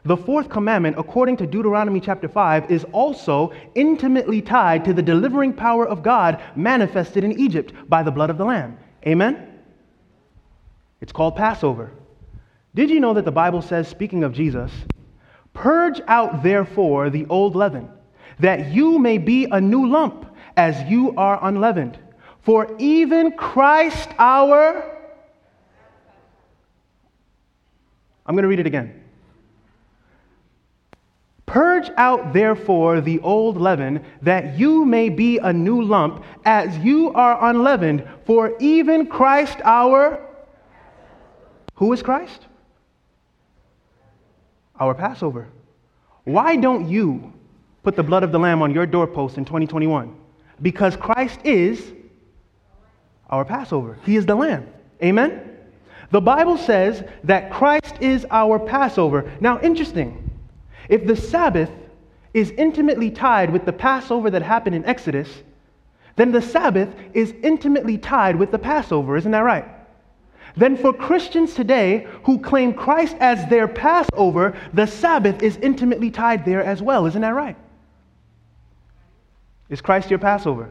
The fourth commandment, according to Deuteronomy chapter 5, is also intimately tied to the delivering power of God manifested in Egypt by the blood of the Lamb. Amen? It's called Passover. Did you know that the Bible says, speaking of Jesus, Purge out therefore the old leaven, that you may be a new lump, as you are unleavened. For even Christ our. I'm going to read it again. Purge out therefore the old leaven, that you may be a new lump, as you are unleavened. For even Christ our. Who is Christ? Our Passover. Why don't you put the blood of the Lamb on your doorpost in 2021? Because Christ is our Passover. He is the Lamb. Amen? The Bible says that Christ is our Passover. Now, interesting. If the Sabbath is intimately tied with the Passover that happened in Exodus, then the Sabbath is intimately tied with the Passover. Isn't that right? Then, for Christians today who claim Christ as their Passover, the Sabbath is intimately tied there as well. Isn't that right? Is Christ your Passover?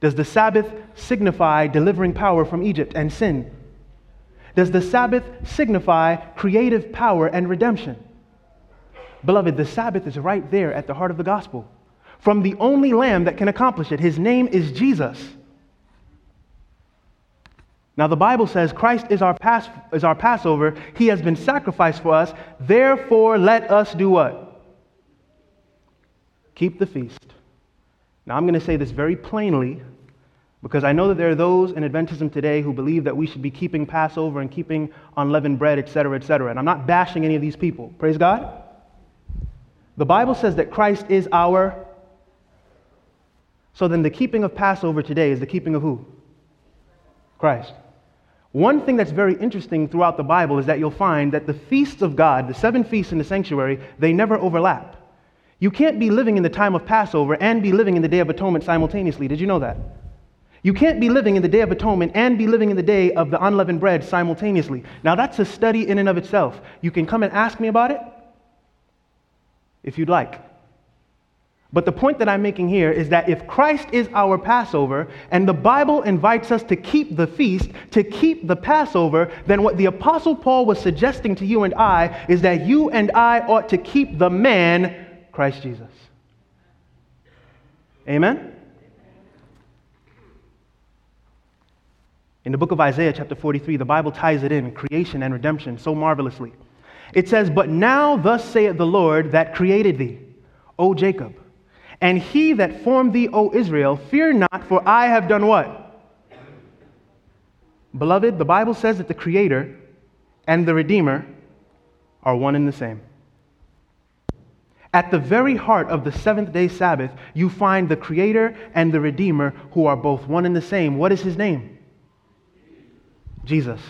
Does the Sabbath signify delivering power from Egypt and sin? Does the Sabbath signify creative power and redemption? Beloved, the Sabbath is right there at the heart of the gospel. From the only lamb that can accomplish it. His name is Jesus. Now, the Bible says Christ is our, Pas- is our Passover. He has been sacrificed for us. Therefore, let us do what? Keep the feast. Now, I'm going to say this very plainly because I know that there are those in Adventism today who believe that we should be keeping Passover and keeping unleavened bread, etc., etc. And I'm not bashing any of these people. Praise God. The Bible says that Christ is our. So then, the keeping of Passover today is the keeping of who? Christ. One thing that's very interesting throughout the Bible is that you'll find that the feasts of God, the seven feasts in the sanctuary, they never overlap. You can't be living in the time of Passover and be living in the Day of Atonement simultaneously. Did you know that? You can't be living in the Day of Atonement and be living in the day of the unleavened bread simultaneously. Now, that's a study in and of itself. You can come and ask me about it if you'd like. But the point that I'm making here is that if Christ is our Passover and the Bible invites us to keep the feast, to keep the Passover, then what the Apostle Paul was suggesting to you and I is that you and I ought to keep the man, Christ Jesus. Amen? In the book of Isaiah, chapter 43, the Bible ties it in creation and redemption so marvelously. It says, But now, thus saith the Lord that created thee, O Jacob and he that formed thee, O Israel, fear not, for I have done what? Beloved, the Bible says that the Creator and the Redeemer are one and the same. At the very heart of the seventh day Sabbath, you find the Creator and the Redeemer who are both one and the same. What is his name? Jesus.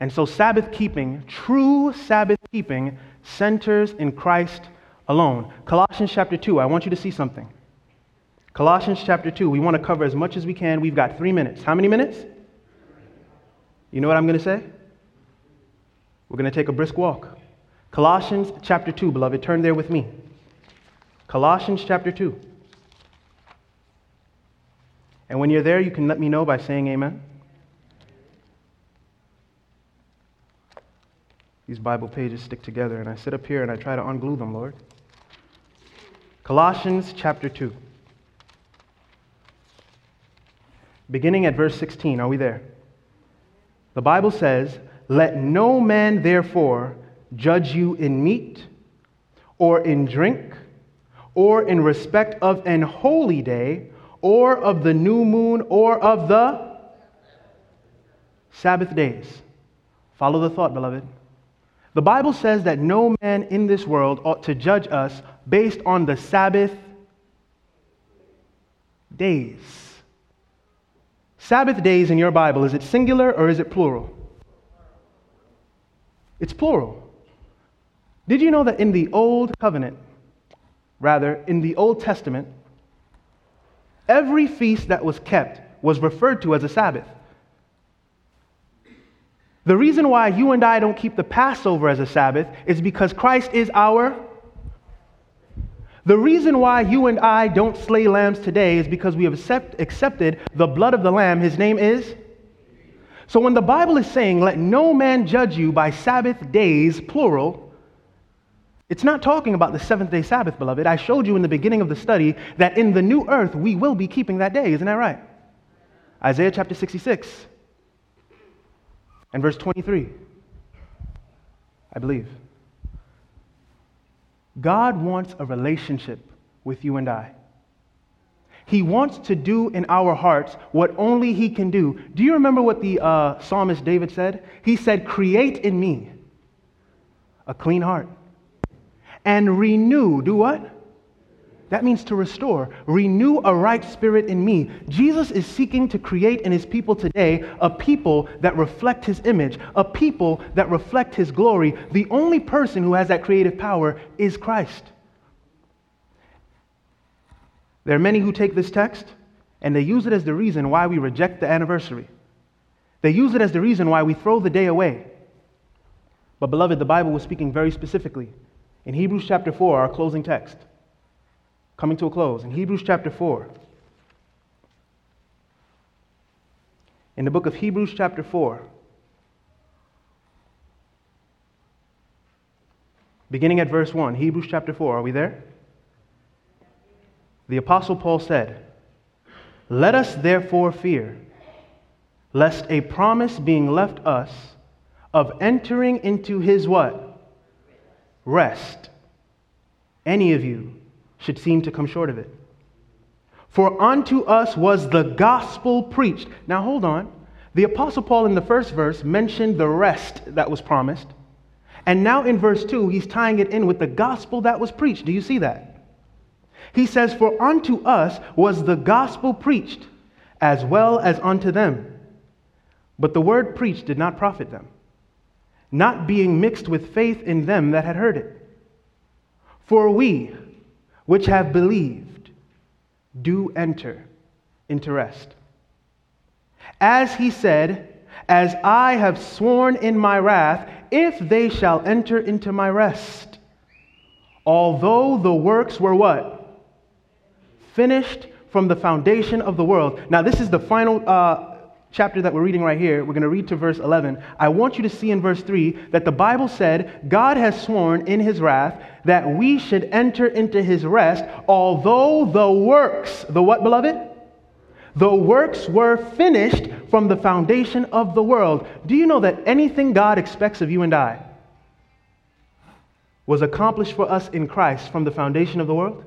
And so, Sabbath keeping, true Sabbath keeping, centers in Christ alone. Colossians chapter 2, I want you to see something. Colossians chapter 2, we want to cover as much as we can. We've got three minutes. How many minutes? You know what I'm going to say? We're going to take a brisk walk. Colossians chapter 2, beloved, turn there with me. Colossians chapter 2. And when you're there, you can let me know by saying amen. These Bible pages stick together, and I sit up here and I try to unglue them, Lord. Colossians chapter 2. Beginning at verse 16, are we there? The Bible says, Let no man therefore judge you in meat, or in drink, or in respect of an holy day, or of the new moon, or of the Sabbath days. Follow the thought, beloved. The Bible says that no man in this world ought to judge us based on the Sabbath days. Sabbath days in your Bible, is it singular or is it plural? It's plural. Did you know that in the Old Covenant, rather, in the Old Testament, Every feast that was kept was referred to as a Sabbath. The reason why you and I don't keep the Passover as a Sabbath is because Christ is our. The reason why you and I don't slay lambs today is because we have accept, accepted the blood of the Lamb. His name is. So when the Bible is saying, let no man judge you by Sabbath days, plural, it's not talking about the seventh day Sabbath, beloved. I showed you in the beginning of the study that in the new earth we will be keeping that day. Isn't that right? Isaiah chapter 66 and verse 23, I believe. God wants a relationship with you and I. He wants to do in our hearts what only He can do. Do you remember what the uh, psalmist David said? He said, Create in me a clean heart and renew. Do what? That means to restore. Renew a right spirit in me. Jesus is seeking to create in his people today a people that reflect his image, a people that reflect his glory. The only person who has that creative power is Christ. There are many who take this text and they use it as the reason why we reject the anniversary. They use it as the reason why we throw the day away. But, beloved, the Bible was speaking very specifically. In Hebrews chapter 4, our closing text, coming to a close. In Hebrews chapter 4, in the book of Hebrews chapter 4, beginning at verse 1, Hebrews chapter 4, are we there? The Apostle Paul said, Let us therefore fear, lest a promise being left us of entering into his what? Rest. Any of you should seem to come short of it. For unto us was the gospel preached. Now hold on. The Apostle Paul in the first verse mentioned the rest that was promised. And now in verse 2, he's tying it in with the gospel that was preached. Do you see that? He says, For unto us was the gospel preached, as well as unto them. But the word preached did not profit them, not being mixed with faith in them that had heard it. For we, which have believed do enter into rest. As he said, As I have sworn in my wrath, if they shall enter into my rest. Although the works were what? Finished from the foundation of the world. Now, this is the final uh, chapter that we're reading right here, we're going to read to verse 11. I want you to see in verse 3 that the Bible said, God has sworn in his wrath that we should enter into his rest, although the works, the what, beloved? The works were finished from the foundation of the world. Do you know that anything God expects of you and I was accomplished for us in Christ from the foundation of the world?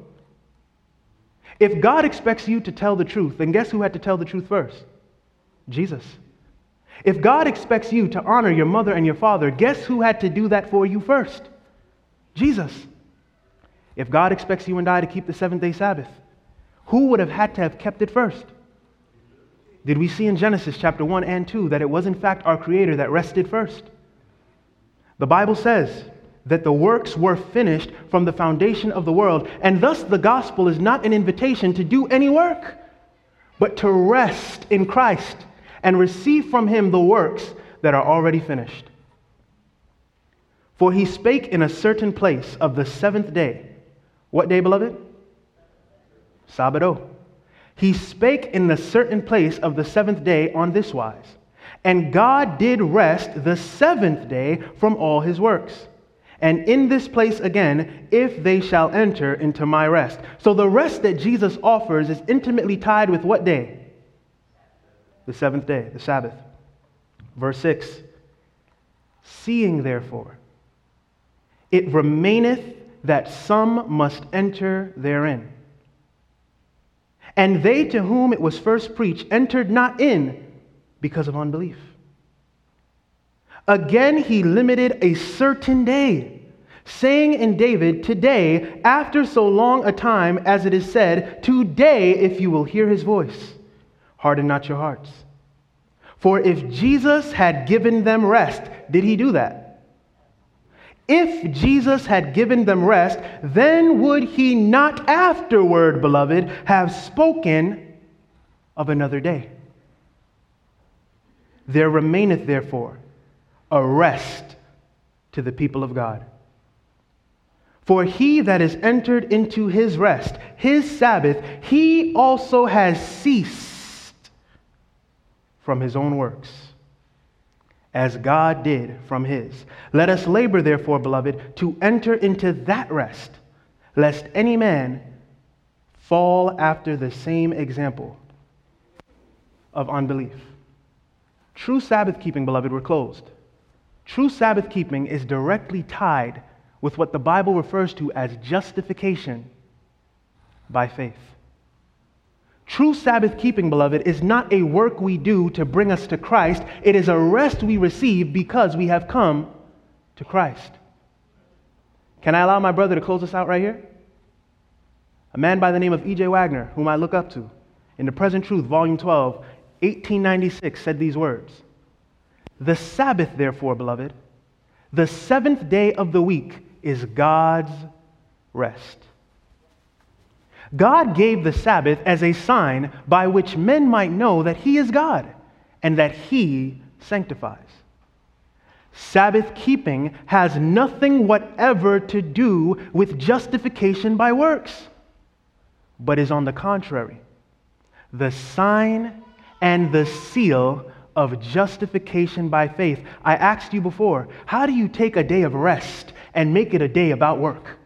If God expects you to tell the truth, then guess who had to tell the truth first? Jesus. If God expects you to honor your mother and your father, guess who had to do that for you first? Jesus. If God expects you and I to keep the seventh day Sabbath, who would have had to have kept it first? Did we see in Genesis chapter 1 and 2 that it was in fact our Creator that rested first? The Bible says that the works were finished from the foundation of the world, and thus the gospel is not an invitation to do any work, but to rest in Christ and receive from him the works that are already finished. For he spake in a certain place of the seventh day. What day, beloved? Sabbath. He spake in a certain place of the seventh day on this wise. And God did rest the seventh day from all his works. And in this place again, if they shall enter into my rest. So the rest that Jesus offers is intimately tied with what day? The seventh day, the Sabbath. Verse 6 Seeing therefore, it remaineth that some must enter therein. And they to whom it was first preached entered not in because of unbelief. Again, he limited a certain day, saying in David, Today, after so long a time as it is said, Today, if you will hear his voice. Harden not your hearts. For if Jesus had given them rest, did he do that? If Jesus had given them rest, then would he not afterward, beloved, have spoken of another day. There remaineth, therefore, a rest to the people of God. For he that is entered into his rest, his Sabbath, he also has ceased from his own works, as God did from his. Let us labor, therefore, beloved, to enter into that rest, lest any man fall after the same example of unbelief. True Sabbath keeping, beloved, we're closed. True Sabbath keeping is directly tied with what the Bible refers to as justification by faith. True Sabbath keeping, beloved, is not a work we do to bring us to Christ. It is a rest we receive because we have come to Christ. Can I allow my brother to close us out right here? A man by the name of E.J. Waggoner, whom I look up to, in The Present Truth, Volume 12, 1896, said these words The Sabbath, therefore, beloved, the seventh day of the week is God's rest. God gave the Sabbath as a sign by which men might know that He is God and that He sanctifies. Sabbath keeping has nothing whatever to do with justification by works, but is on the contrary, the sign and the seal of justification by faith. I asked you before, how do you take a day of rest and make it a day about work?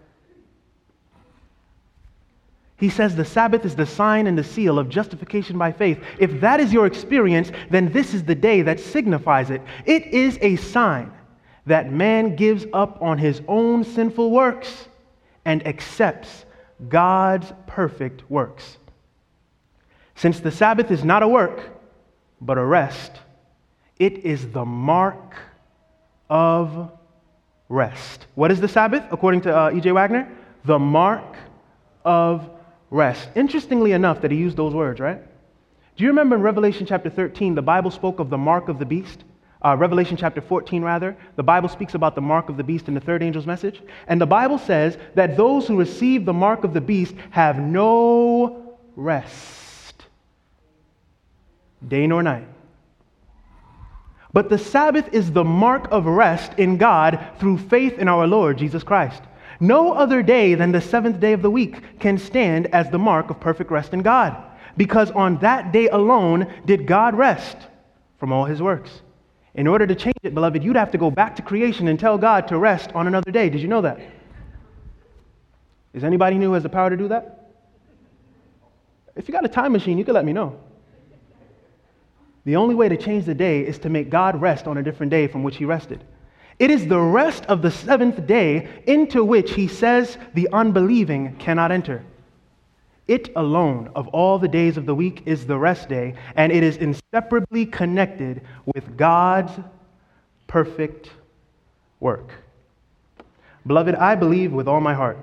He says the Sabbath is the sign and the seal of justification by faith. If that is your experience, then this is the day that signifies it. It is a sign that man gives up on his own sinful works and accepts God's perfect works. Since the Sabbath is not a work, but a rest, it is the mark of rest. What is the Sabbath, according to uh, E.J. Waggoner? The mark of rest. Interestingly enough, that he used those words, right? Do you remember in Revelation chapter 13, the Bible spoke of the mark of the beast? Uh, Revelation chapter 14, rather, the Bible speaks about the mark of the beast in the third angel's message. And the Bible says that those who receive the mark of the beast have no rest, day nor night. But the Sabbath is the mark of rest in God through faith in our Lord Jesus Christ. No other day than the seventh day of the week can stand as the mark of perfect rest in God, because on that day alone did God rest from all his works. In order to change it, beloved, you'd have to go back to creation and tell God to rest on another day. Did you know that? Is anybody new who has the power to do that? If you got a time machine, you can let me know. The only way to change the day is to make God rest on a different day from which he rested. It is the rest of the seventh day into which he says the unbelieving cannot enter. It alone of all the days of the week is the rest day, and it is inseparably connected with God's perfect work. Beloved, I believe with all my heart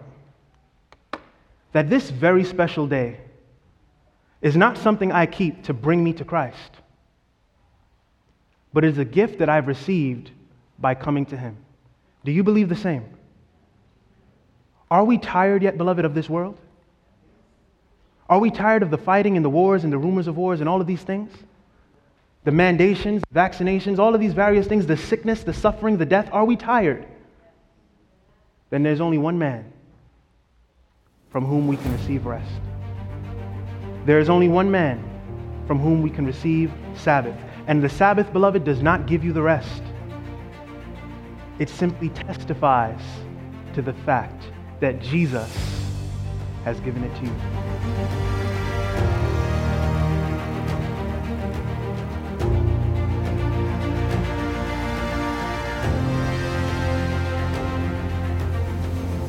that this very special day is not something I keep to bring me to Christ but is a gift that I've received by coming to Him. Do you believe the same? Are we tired yet, beloved, of this world? Are we tired of the fighting and the wars and the rumors of wars and all of these things? The mandations, vaccinations, all of these various things, the sickness, the suffering, the death. Are we tired? Then there's only one man from whom we can receive rest. There is only one man from whom we can receive Sabbath. And the Sabbath, beloved, does not give you the rest. It simply testifies to the fact that Jesus has given it to you.